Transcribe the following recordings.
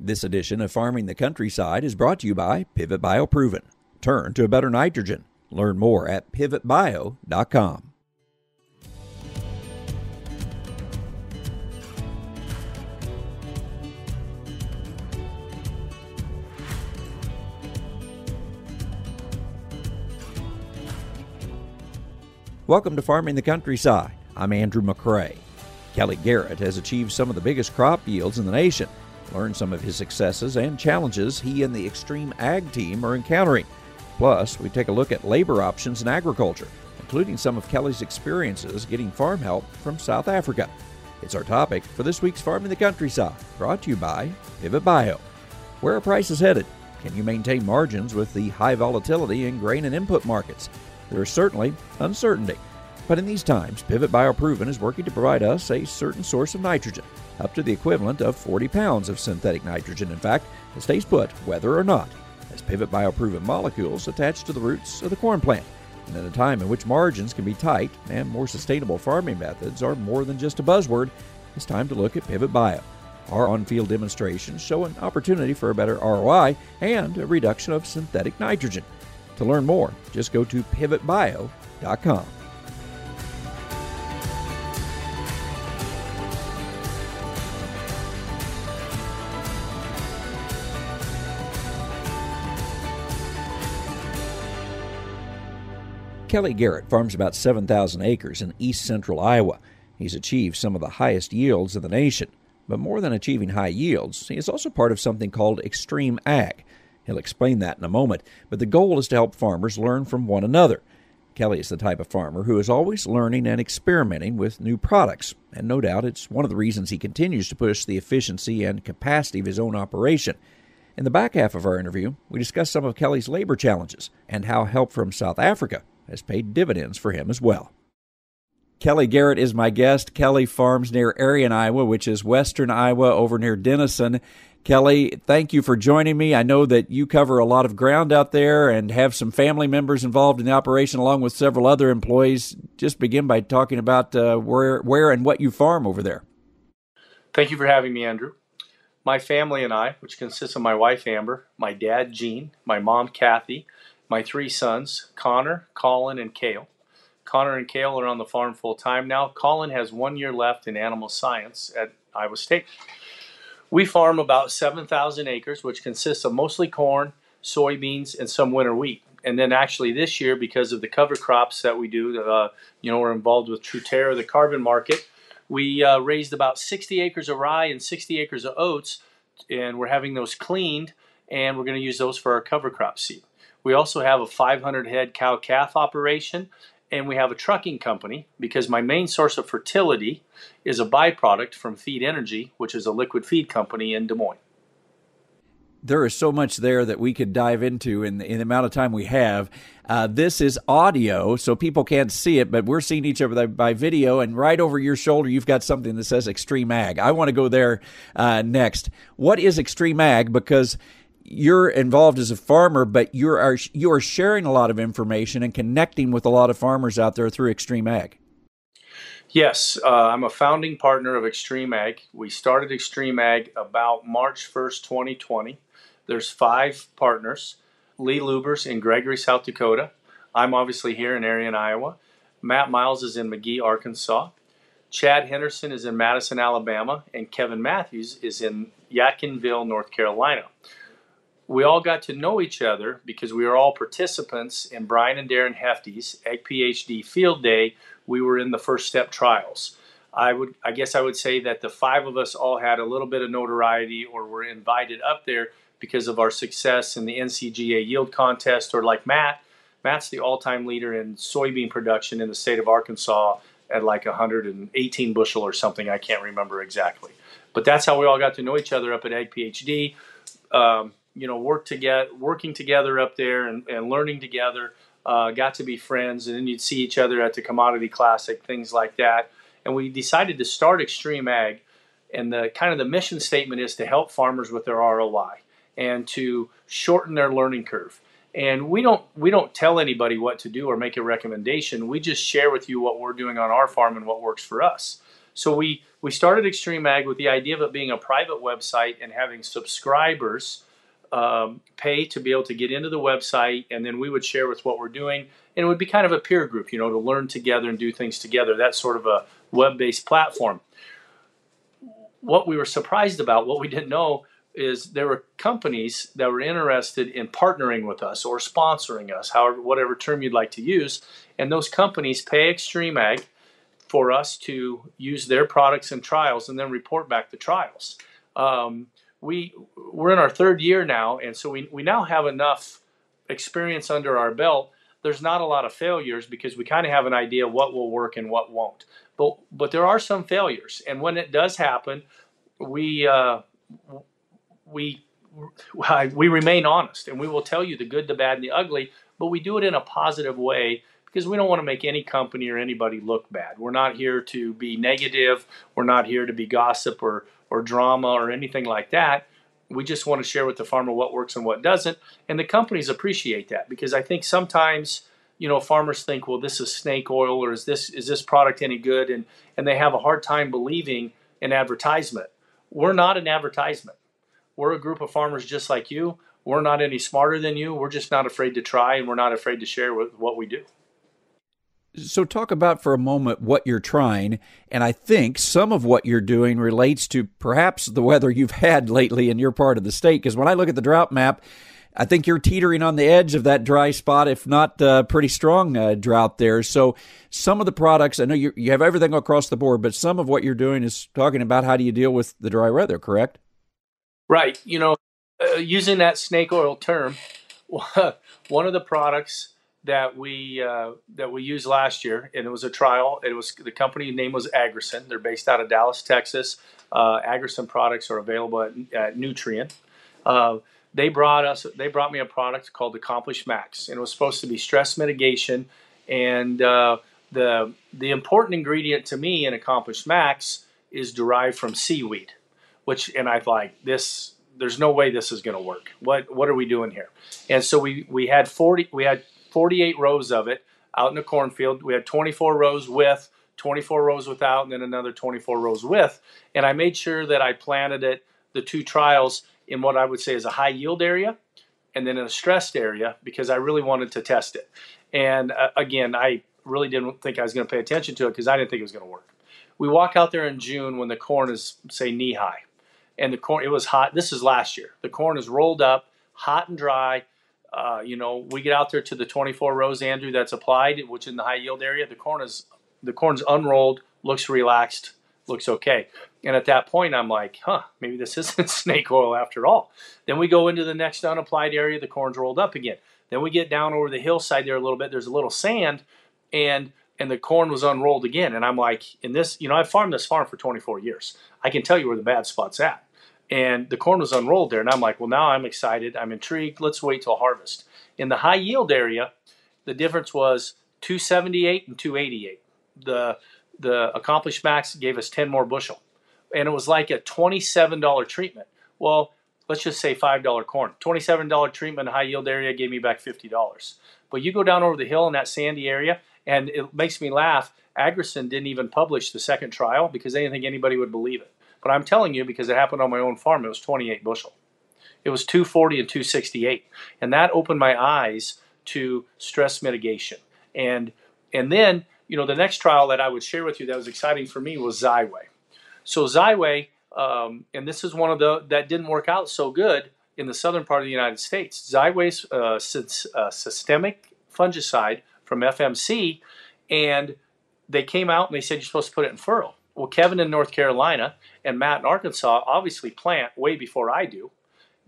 This edition of Farming the Countryside is brought to you by Pivot BioProven. Turn to a better nitrogen. Learn more at pivotbio.com. Welcome to Farming the Countryside. I'm Andrew McCrea. Kelly Garrett has achieved some of the biggest crop yields in the nation. Learn some of his successes and challenges he and the Extreme Ag team are encountering. Plus, we take a look at labor options in agriculture, including some of Kelly's experiences getting farm help from South Africa. It's our topic for this week's Farming the Countryside, brought to you by Pivot Bio. Where are prices headed? Can you maintain margins with the high volatility in grain and input markets? There is certainly uncertainty. But in these times, Pivot BioProven is working to provide us a certain source of nitrogen, up to the equivalent of 40 pounds of synthetic nitrogen, in fact, that stays put whether or not, as Pivot BioProven molecules attach to the roots of the corn plant. And in a time in which margins can be tight and more sustainable farming methods are more than just a buzzword, it's time to look at Pivot Bio. Our on field demonstrations show an opportunity for a better ROI and a reduction of synthetic nitrogen. To learn more, just go to pivotbio.com. Kelly Garrett farms about 7,000 acres in east central Iowa. He's achieved some of the highest yields in the nation. But more than achieving high yields, he is also part of something called Extreme Ag. He'll explain that in a moment, but the goal is to help farmers learn from one another. Kelly is the type of farmer who is always learning and experimenting with new products, and no doubt it's one of the reasons he continues to push the efficiency and capacity of his own operation. In the back half of our interview, we discuss some of Kelly's labor challenges and how help from South Africa has paid dividends for him as well. Kelly Garrett is my guest. Kelly farms near Arion, Iowa, which is western Iowa over near Denison. Kelly, thank you for joining me. I know that you cover a lot of ground out there and have some family members involved in the operation along with several other employees. Just begin by talking about uh, where, where and what you farm over there. Thank you for having me, Andrew. My family and I, which consists of my wife Amber, my dad Gene, my mom Kathy, my three sons, Connor, Colin, and Kale. Connor and Kale are on the farm full time now. Colin has one year left in animal science at Iowa State. We farm about 7,000 acres, which consists of mostly corn, soybeans, and some winter wheat. And then actually this year, because of the cover crops that we do, uh, you know, we're involved with Truterra, the carbon market. We uh, raised about 60 acres of rye and 60 acres of oats, and we're having those cleaned, and we're going to use those for our cover crop seed. We also have a 500 head cow calf operation, and we have a trucking company because my main source of fertility is a byproduct from Feed Energy, which is a liquid feed company in Des Moines. There is so much there that we could dive into in the, in the amount of time we have. Uh, this is audio, so people can't see it, but we're seeing each other by video. And right over your shoulder, you've got something that says Extreme Ag. I want to go there uh, next. What is Extreme Ag? Because you're involved as a farmer, but you are you are sharing a lot of information and connecting with a lot of farmers out there through Extreme Ag. Yes, uh, I'm a founding partner of Extreme Ag. We started Extreme Ag about March 1st, 2020. There's five partners: Lee Lubbers in Gregory, South Dakota. I'm obviously here in Arion, Iowa. Matt Miles is in McGehee, Arkansas. Chad Henderson is in Madison, Alabama, and Kevin Matthews is in Yadkinville, North Carolina we all got to know each other because we were all participants in Brian and Darren Hefty's Ag PhD Field Day. We were in the first step trials. I would, I guess, I would say that the five of us all had a little bit of notoriety, or were invited up there because of our success in the NCGA yield contest, or like Matt. Matt's the all-time leader in soybean production in the state of Arkansas at like 118 bushel or something. I can't remember exactly, but that's how we all got to know each other up at Ag PhD. Um, you know, work together, working together up there and, and learning together. Uh, got to be friends, and then you'd see each other at the Commodity Classic, things like that. And we decided to start Extreme Ag, and the kind of the mission statement is to help farmers with their ROI and to shorten their learning curve. And we don't we don't tell anybody what to do or make a recommendation. We just share with you what we're doing on our farm and what works for us. So we we started Extreme Ag with the idea of it being a private website and having subscribers um, pay to be able to get into the website, and then we would share with what we're doing, and it would be kind of a peer group, you know, to learn together and do things together. That's sort of a web-based platform. What we were surprised about, what we didn't know, is there were companies that were interested in partnering with us or sponsoring us, however, whatever term you'd like to use, and those companies pay Extreme Ag for us to use their products and trials and then report back the trials. Um, we we're in our third year now, and so we we now have enough experience under our belt. There's not a lot of failures because we kind of have an idea what will work and what won't. But but there are some failures, and when it does happen, we uh, we we remain honest, and we will tell you the good, the bad, and the ugly. But we do it in a positive way because we don't want to make any company or anybody look bad. We're not here to be negative. We're not here to be gossip or or drama or anything like that. We just want to share with the farmer what works and what doesn't. And the companies appreciate that because I think sometimes, you know, farmers think, well, this is snake oil or is this is this product any good? And and they have a hard time believing in advertisement. We're not an advertisement. We're a group of farmers just like you. We're not any smarter than you. We're just not afraid to try and we're not afraid to share with what we do. So, talk about for a moment what you're trying. And I think some of what you're doing relates to perhaps the weather you've had lately in your part of the state. Because when I look at the drought map, I think you're teetering on the edge of that dry spot, if not uh, pretty strong uh, drought there. So, some of the products, I know you, you have everything across the board, but some of what you're doing is talking about how do you deal with the dry weather, correct? Right. You know, uh, using that snake oil term, one of the products that we uh, that we used last year, and it was a trial. It was the company name was Agrison. They're based out of Dallas, Texas. Uh, Agrison products are available at, at Nutrien. Uh, they brought us. They brought me a product called Accomplish Max, and it was supposed to be stress mitigation. And uh, the the important ingredient to me in Accomplish Max is derived from seaweed, which and I like this. There's no way this is going to work. What what are we doing here? And so we we had 40 we had 48 rows of it out in the cornfield. We had 24 rows with, 24 rows without, and then another 24 rows with. And I made sure that I planted it, the two trials, in what I would say is a high yield area and then in a stressed area because I really wanted to test it. And uh, again, I really didn't think I was going to pay attention to it because I didn't think it was going to work. We walk out there in June when the corn is, say, knee high. And the corn, it was hot. This is last year. The corn is rolled up, hot and dry uh, you know, we get out there to the 24 rows, Andrew, that's applied, which in the high yield area, the corn is the corn's unrolled, looks relaxed, looks okay. And at that point, I'm like, huh, maybe this isn't snake oil after all. Then we go into the next unapplied area, the corn's rolled up again. Then we get down over the hillside there a little bit. There's a little sand, and and the corn was unrolled again. And I'm like, in this, you know, I've farmed this farm for 24 years. I can tell you where the bad spot's at and the corn was unrolled there. And I'm like, well, now I'm excited. I'm intrigued. Let's wait till harvest. In the high yield area, the difference was 278 and 288. The the Accomplish Max gave us 10 more bushel, and it was like a $27 treatment. Well, let's just say $5 corn. $27 treatment in high yield area gave me back $50. But you go down over the hill in that sandy area, and it makes me laugh. Agrison didn't even publish the second trial because they didn't think anybody would believe it. But I'm telling you because it happened on my own farm, it was 28 bushel. It was 240 and 268. And that opened my eyes to stress mitigation. And and then, you know, the next trial that I would share with you that was exciting for me was Xyway. So Xyway, um, and this is one of the that didn't work out so good in the southern part of the United States. Xyway's uh, uh, systemic fungicide from FMC, and they came out and they said you're supposed to put it in furrow. Well, Kevin in North Carolina and Matt in Arkansas obviously plant way before I do.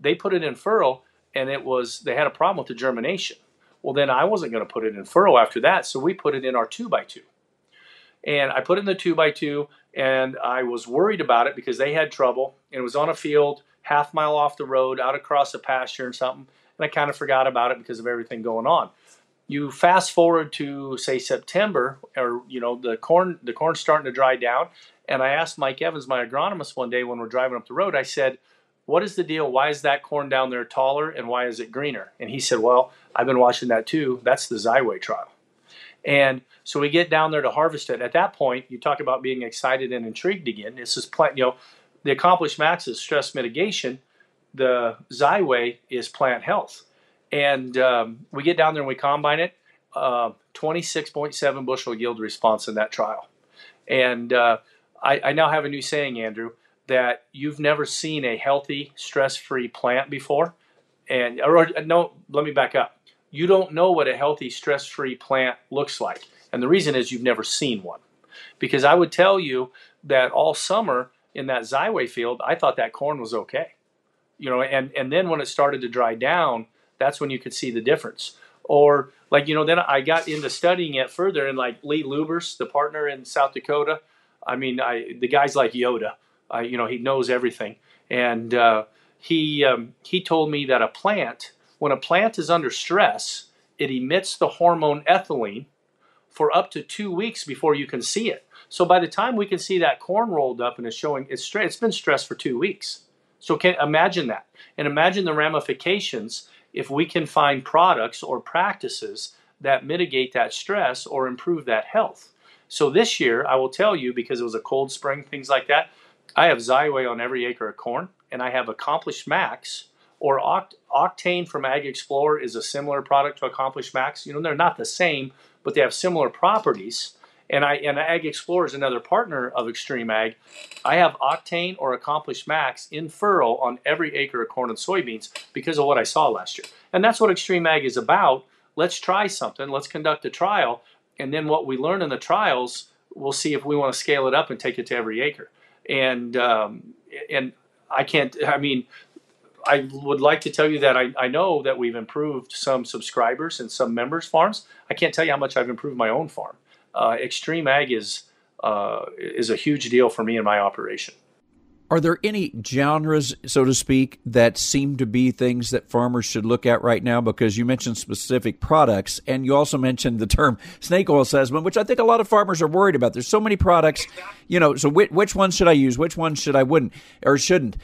They put it in furrow, and it was they had a problem with the germination. Well, then I wasn't going to put it in furrow after that, so we put it in our two by two. And I put it in the two by two, and I was worried about it because they had trouble. And it was on a field half mile off the road, out across a pasture and something. And I kind of forgot about it because of everything going on you fast forward to say September, or you know the corn the corn's starting to dry down, and I asked Mike Evans, my agronomist, one day when we're driving up the road, I said, "What is the deal? Why is that corn down there taller, and why is it greener?" And he said, "Well, I've been watching that too. That's the Xyway trial." And so we get down there to harvest it. At that point, you talk about being excited and intrigued again. This is plant, you know, the accomplish max is stress mitigation. The Xyway is plant health. And um, we get down there and we combine it. Uh, 26.7 bushel yield response in that trial. And uh, I, I now have a new saying, Andrew, that you've never seen a healthy, stress-free plant before. And or, no, let me back up. You don't know what a healthy, stress-free plant looks like, and the reason is you've never seen one. Because I would tell you that all summer in that Xyway field, I thought that corn was okay. You know, and and then when it started to dry down, that's when you could see the difference. Or like you know, then I got into studying it further, and like Lee Lubbers, the partner in South Dakota, I mean, I the guy's like Yoda. You know, he knows everything, and uh, he um, he told me that a plant, when a plant is under stress, it emits the hormone ethylene for up to two weeks before you can see it. So by the time we can see that corn rolled up and it's showing it's it's been stressed for two weeks. So can imagine that, and imagine the ramifications if we can find products or practices that mitigate that stress or improve that health. So this year, I will tell you, because it was a cold spring, things like that, I have Xyway on every acre of corn, and I have Accomplish Max or Oct- Octane from Ag Explorer is a similar product to Accomplish Max. You know, they're not the same, but they have similar properties. And I and Ag Explorer is another partner of Extreme Ag. I have Octane or Accomplish Max in furrow on every acre of corn and soybeans because of what I saw last year. And that's what Extreme Ag is about. Let's try something. Let's conduct a trial, and then what we learn in the trials, we'll see if we want to scale it up and take it to every acre. And um, and I can't. I mean, I would like to tell you that I, I know that we've improved some subscribers and some members' farms. I can't tell you how much I've improved my own farm. Uh, Extreme Ag is uh, is a huge deal for me in my operation. Are there any genres, so to speak, that seem to be things that farmers should look at right now? Because you mentioned specific products, and you also mentioned the term snake oil salesman, which I think a lot of farmers are worried about. There's so many products, you know. So which, which one should I use? Which one should I wouldn't or shouldn't?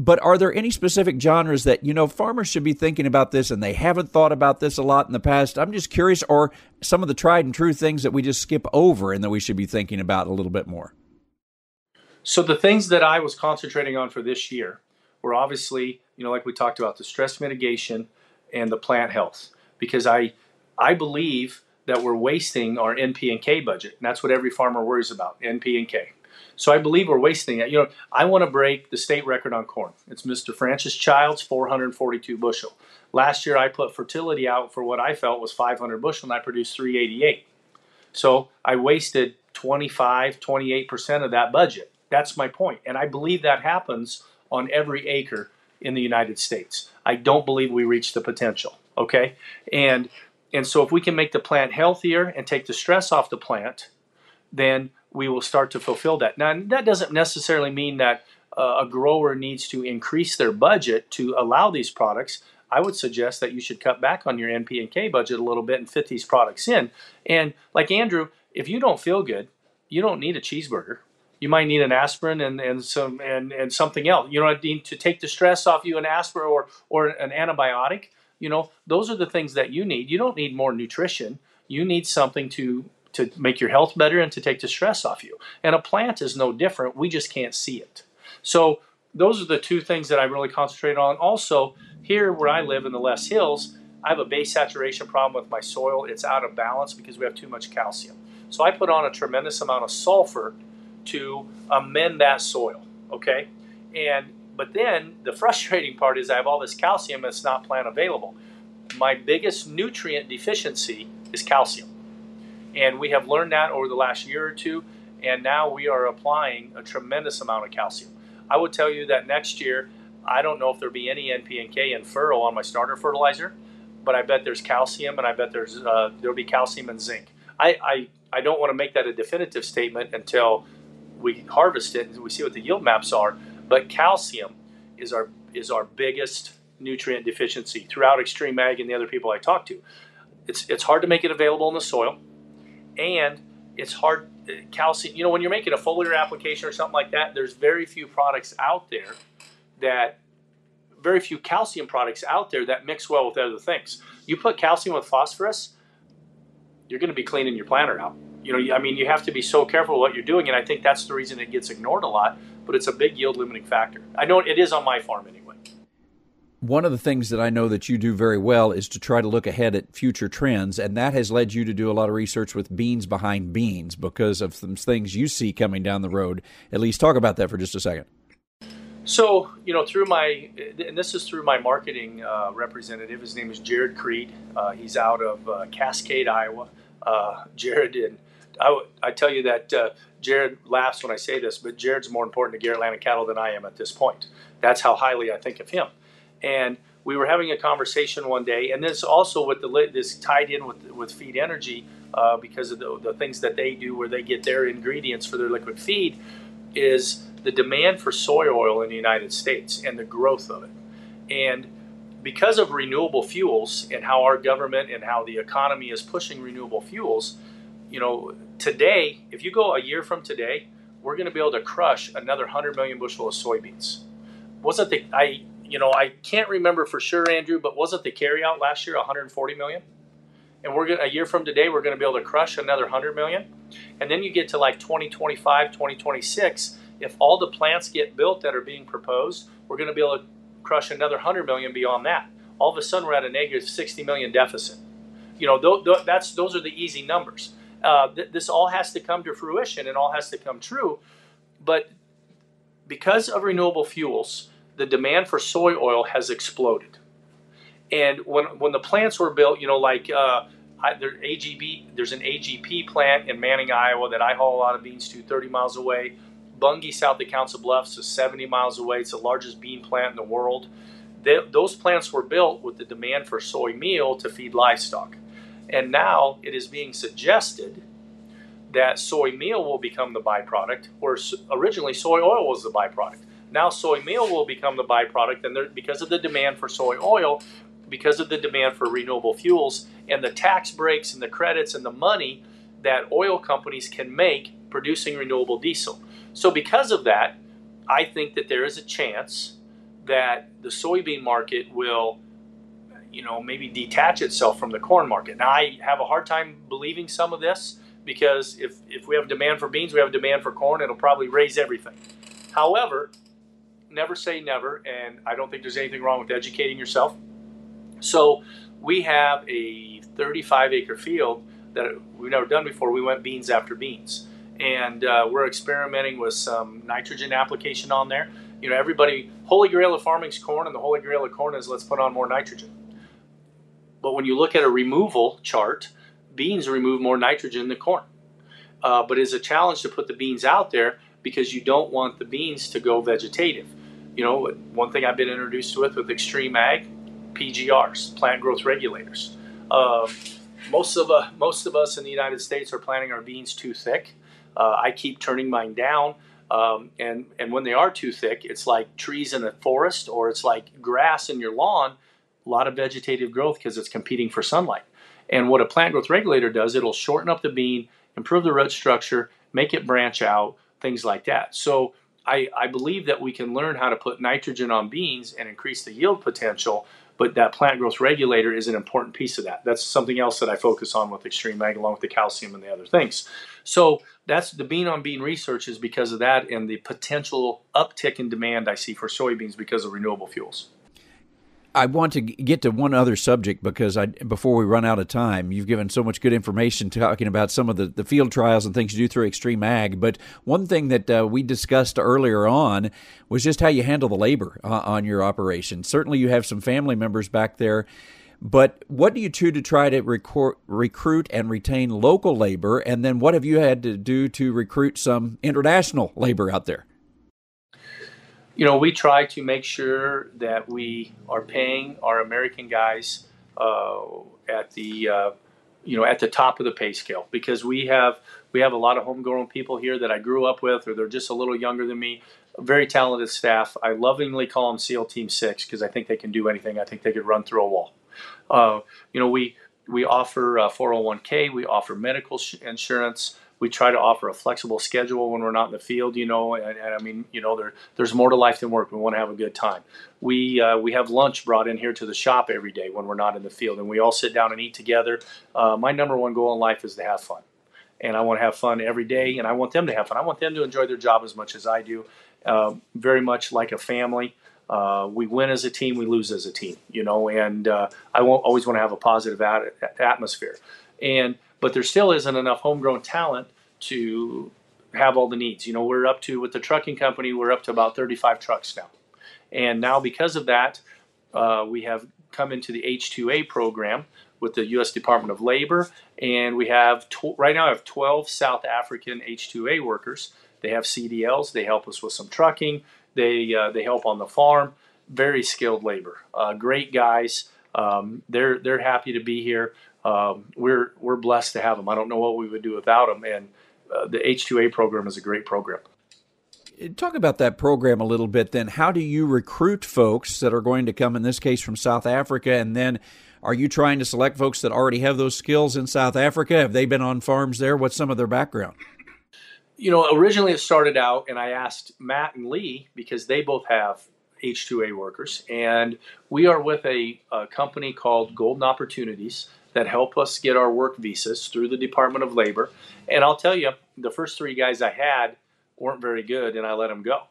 But are there any specific genres that you know farmers should be thinking about this, and they haven't thought about this a lot in the past? I'm just curious, or some of the tried and true things that we just skip over and that we should be thinking about a little bit more. So the things that I was concentrating on for this year were obviously, you know, like we talked about, the stress mitigation and the plant health, because I I believe that we're wasting our NP and K budget, and that's what every farmer worries about, NP and K. So I believe we're wasting it. You know, I want to break the state record on corn. It's Mr. Francis Childs, 442 bushel. Last year I put fertility out for what I felt was 500 bushel, and I produced 388. So I wasted 25, 28% of that budget. That's my point. And I believe that happens on every acre in the United States. I don't believe we reach the potential. Okay? And and so if we can make the plant healthier and take the stress off the plant, then we will start to fulfill that. Now that doesn't necessarily mean that uh, a grower needs to increase their budget to allow these products. I would suggest that you should cut back on your NP and K budget a little bit and fit these products in. And like Andrew, if you don't feel good, you don't need a cheeseburger you might need an aspirin and, and some and, and something else. You know, need to take the stress off you, an aspirin or or an antibiotic. You know, those are the things that you need. You don't need more nutrition. You need something to to make your health better and to take the stress off you. And a plant is no different. We just can't see it. So those are the two things that I really concentrate on. Also, here where I live in the Loess Hills, I have a base saturation problem with my soil. It's out of balance because we have too much calcium. So I put on a tremendous amount of sulfur to amend that soil. Okay, and but then the frustrating part is I have all this calcium that's not plant available. My biggest nutrient deficiency is calcium, and we have learned that over the last year or two, and now we are applying a tremendous amount of calcium. I would tell you that next year, I don't know if there'll be any NP and K in furrow on my starter fertilizer, but I bet there's calcium, and I bet there's uh, there'll be calcium and zinc. I, I I don't want to make that a definitive statement until we harvest it and we see what the yield maps are. But calcium is our is our biggest nutrient deficiency throughout Extreme Ag and the other people I talk to. It's it's hard to make it available in the soil, and it's hard calcium. You know, when you're making a foliar application or something like that, there's very few products out there that very few calcium products out there that mix well with other things. You put calcium with phosphorus, you're going to be cleaning your planter out. You know, I mean, you have to be so careful what you're doing, and I think that's the reason it gets ignored a lot. But it's a big yield limiting factor. I know it is on my farm anyway one of the things that I know that you do very well is to try to look ahead at future trends, and that has led you to do a lot of research with beans behind beans because of some things you see coming down the road. At least talk about that for just a second. So, you know, through my, and this is through my marketing uh, representative. His name is Jared Creed. Uh, he's out of uh, Cascade, Iowa. Uh, Jared, and I, I tell you that uh, Jared laughs when I say this, but Jared's more important to Garrett Land and Cattle than I am at this point. That's how highly I think of him and we were having a conversation one day, and this also with the this tied in with with Feed Energy uh, because of the, the things that they do, where they get their ingredients for their liquid feed, is the demand for soy oil in the United States and the growth of it, and because of renewable fuels and how our government and how the economy is pushing renewable fuels, you know, today, if you go a year from today, we're going to be able to crush another 100 million bushel of soybeans. Wasn't the I you know, I can't remember for sure, Andrew, but wasn't the carryout last year 140 million? And we're gonna, a year from today, we're going to be able to crush another 100 million. And then you get to like 2025, 2026. If all the plants get built that are being proposed, we're going to be able to crush another 100 million beyond that. All of a sudden, we're at a negative 60 million deficit. You know, th- th- that's those are the easy numbers. Uh, th- this all has to come to fruition and all has to come true. But because of renewable fuels, the demand for soy oil has exploded. And when, when the plants were built, you know, like uh, I, there, AGB, there's an AGP plant in Manning, Iowa that I haul a lot of beans to 30 miles away. Bunge, south of Council Bluffs, is 70 miles away. It's the largest bean plant in the world. They, those plants were built with the demand for soy meal to feed livestock. And now it is being suggested that soy meal will become the byproduct, where originally soy oil was the byproduct. Now soy meal will become the byproduct, and because of the demand for soy oil, because of the demand for renewable fuels, and the tax breaks and the credits and the money that oil companies can make producing renewable diesel. So because of that, I think that there is a chance that the soybean market will you know maybe detach itself from the corn market. Now I have a hard time believing some of this because if if we have demand for beans, we have demand for corn, it'll probably raise everything. However, never say never, and I don't think there's anything wrong with educating yourself. So we have a 35 acre field that we've never done before. We went beans after beans, and uh, we're experimenting with some nitrogen application on there. You know, everybody, holy grail of farming is corn, and the holy grail of corn is let's put on more nitrogen. But when you look at a removal chart, beans remove more nitrogen than corn. Uh, but it's a challenge to put the beans out there because you don't want the beans to go vegetative you know, one thing I've been introduced with with Extreme Ag, PGRs, plant growth regulators. Um, most of uh, most of us in the United States are planting our beans too thick. Uh, I keep turning mine down, um, and and when they are too thick, it's like trees in a forest or it's like grass in your lawn. A lot of vegetative growth because it's competing for sunlight. And what a plant growth regulator does, it'll shorten up the bean, improve the root structure, make it branch out, things like that. So I, I believe that we can learn how to put nitrogen on beans and increase the yield potential, but that plant growth regulator is an important piece of that. That's something else that I focus on with Extreme Ag along with the calcium and the other things. So that's the bean on bean research is because of that and the potential uptick in demand I see for soybeans because of renewable fuels. I want to get to one other subject because I before we run out of time, you've given so much good information talking about some of the, the field trials and things you do through Extreme Ag. But one thing that uh, we discussed earlier on was just how you handle the labor uh, on your operation. Certainly, you have some family members back there. But what do you do to try to recruit, recruit and retain local labor? And then what have you had to do to recruit some international labor out there? You know, we try to make sure that we are paying our American guys uh, at the uh, you know at the top of the pay scale because we have we have a lot of homegrown people here that I grew up with or they're just a little younger than me. Very talented staff. I lovingly call them SEAL Team Six because I think they can do anything. I think they could run through a wall. Uh, you know, we we offer 401k, uh, we offer medical insurance, We try to offer a flexible schedule when we're not in the field, you know, and, and I mean, you know, there, there's more to life than work. We want to have a good time. We, uh, we have lunch brought in here to the shop every day when we're not in the field, and we all sit down and eat together. Uh, my number one goal in life is to have fun. And I want to have fun every day, and I want them to have fun. I want them to enjoy their job as much as I do, uh, very much like a family. Uh, we win as a team, we lose as a team, you know, and uh, I always want to have a positive at- atmosphere. And but there still isn't enough homegrown talent to have all the needs. You know, we're up to with the trucking company, we're up to about 35 trucks now, and now because of that, uh, we have come into the H2A program with the U.S. Department of Labor, and we have tw- right now I have 12 South African H2A workers. They have CDLs. They help us with some trucking. They uh, they help on the farm. Very skilled labor. Uh, great guys. Um, they're they're happy to be here. Um, we're we're blessed to have them. I don't know what we would do without them. And uh, the H2A program is a great program. Talk about that program a little bit. Then, how do you recruit folks that are going to come? In this case, from South Africa, and then are you trying to select folks that already have those skills in South Africa? Have they been on farms there? What's some of their background? you know, originally it started out, and I asked Matt and Lee because they both have H2A workers, and we are with a, a, company called Golden Opportunities that help us get our work visas through the Department of Labor. And I'll tell you, the first three guys I had weren't very good, and I let them go.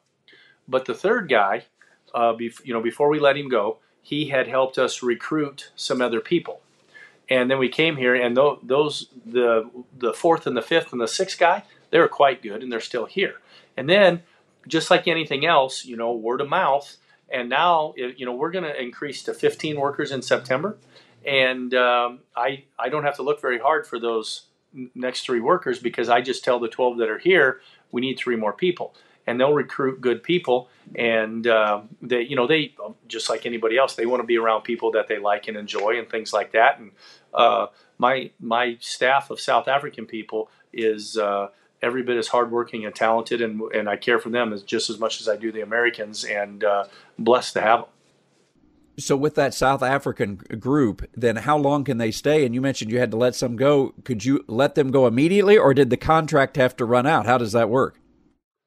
But the third guy, uh, bef- you know, before we let him go, he had helped us recruit some other people. And then we came here, and th- those the the fourth and the fifth and the sixth guy, they were quite good and they're still here. And then, just like anything else, you know, word of mouth. And now, you know, we're going to increase to 15 workers in September. And um, I, I don't have to look very hard for those next three workers because I just tell the 12 that are here, we need three more people. And they'll recruit good people. And uh, they, you know, they, just like anybody else, they want to be around people that they like and enjoy and things like that. And uh, my, my staff of South African people is, uh, every bit as hardworking and talented, and and I care for them as just as much as I do the Americans, and uh, blessed to have them. So, with that South African group, then how long can they stay? And you mentioned you had to let some go. Could you let them go immediately, or did the contract have to run out? How does that work?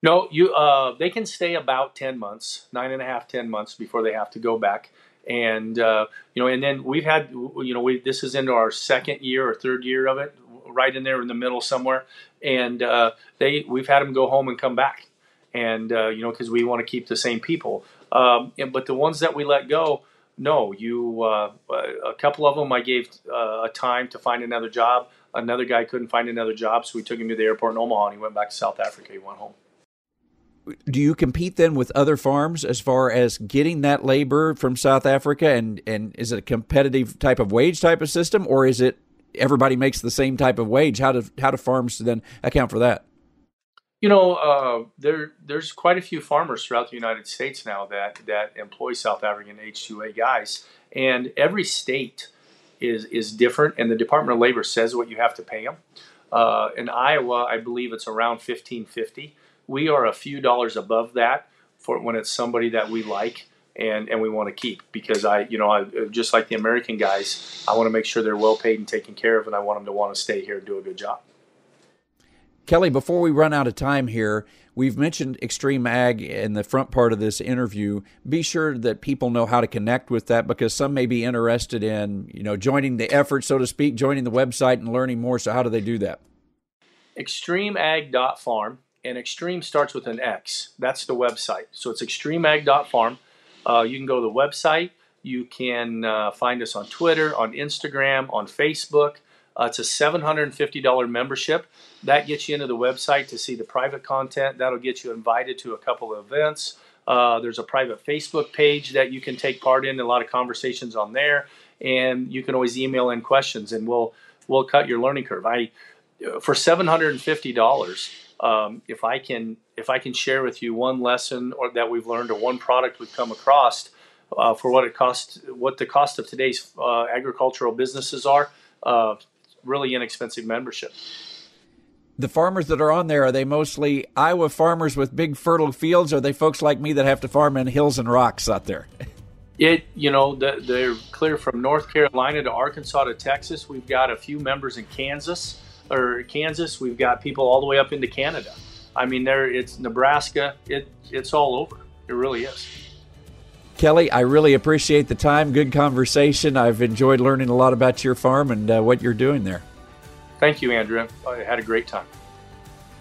No, you uh, they can stay about ten months, nine and a half, ten months before they have to go back. And uh, you know, and then we've had you know we this is into our second year or third year of it right in there in the middle somewhere. And uh, they we've had them go home and come back, and uh, you know because we want to keep the same people. Um, and, but the ones that we let go, no, you uh, a couple of them I gave uh, a time to find another job. Another guy couldn't find another job, so we took him to the airport in Omaha, and he went back to South Africa. He went home do you compete then with other farms as far as getting that labor from South Africa and and is it a competitive type of wage type of system or is it everybody makes the same type of wage. How do how do farms then account for that? You know, uh, there there's quite a few farmers throughout the United States now that that employ South African H2A guys, and every state is is different, and the Department of Labor says what you have to pay them. Uh, in Iowa, I believe it's around fifteen fifty. We are a few dollars above that for when it's somebody that we like and and we want to keep because I you know I just like the American guys I want to make sure they're well paid and taken care of and I want them to want to stay here and do a good job. Kelly, before we run out of time here, we've mentioned Extreme Ag in the front part of this interview. Be sure that people know how to connect with that because some may be interested in, you know, joining the effort, so to speak, joining the website and learning more. So how do they do that? Extremeag.farm and extreme starts with an X. That's the website. So it's extremeag.farm. Uh, you can go to the website. You can uh, find us on Twitter, on Instagram, on Facebook. Uh, it's a $750 membership. That gets you into the website to see the private content. That'll get you invited to a couple of events. Uh, there's a private Facebook page that you can take part in. A lot of conversations on there, and you can always email in questions, and we'll we'll cut your learning curve. I for $750 um, if I can if I can share with you one lesson or that we've learned or one product we've come across uh, for what it costs, what the cost of today's uh, agricultural businesses are, uh, really inexpensive membership. The farmers that are on there are they mostly Iowa farmers with big fertile fields? Or are they folks like me that have to farm in hills and rocks out there? It you know they're clear from North Carolina to Arkansas to Texas. We've got a few members in Kansas or Kansas. We've got people all the way up into Canada. I mean, there it's Nebraska. It it's all over. It really is. Kelly, I really appreciate the time. Good conversation. I've enjoyed learning a lot about your farm and uh, what you're doing there. Thank you, Andrew. I had a great time.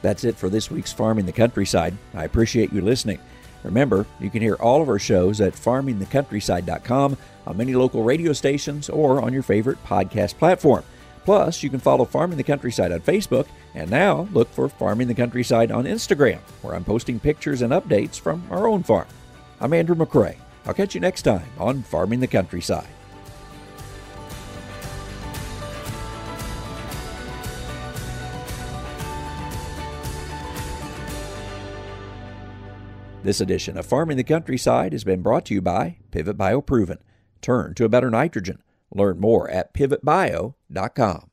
That's it for this week's Farming the Countryside. I appreciate you listening. Remember, you can hear all of our shows at farmingthecountryside.com, on many local radio stations, or on your favorite podcast platform. Plus, you can follow Farming the Countryside on Facebook, and now look for Farming the Countryside on Instagram, where I'm posting pictures and updates from our own farm. I'm Andrew McCrea. I'll catch you next time on Farming the Countryside. This edition of Farming the Countryside has been brought to you by Pivot Bio Proven. Turn to a better nitrogen. Learn more at pivotbio.com.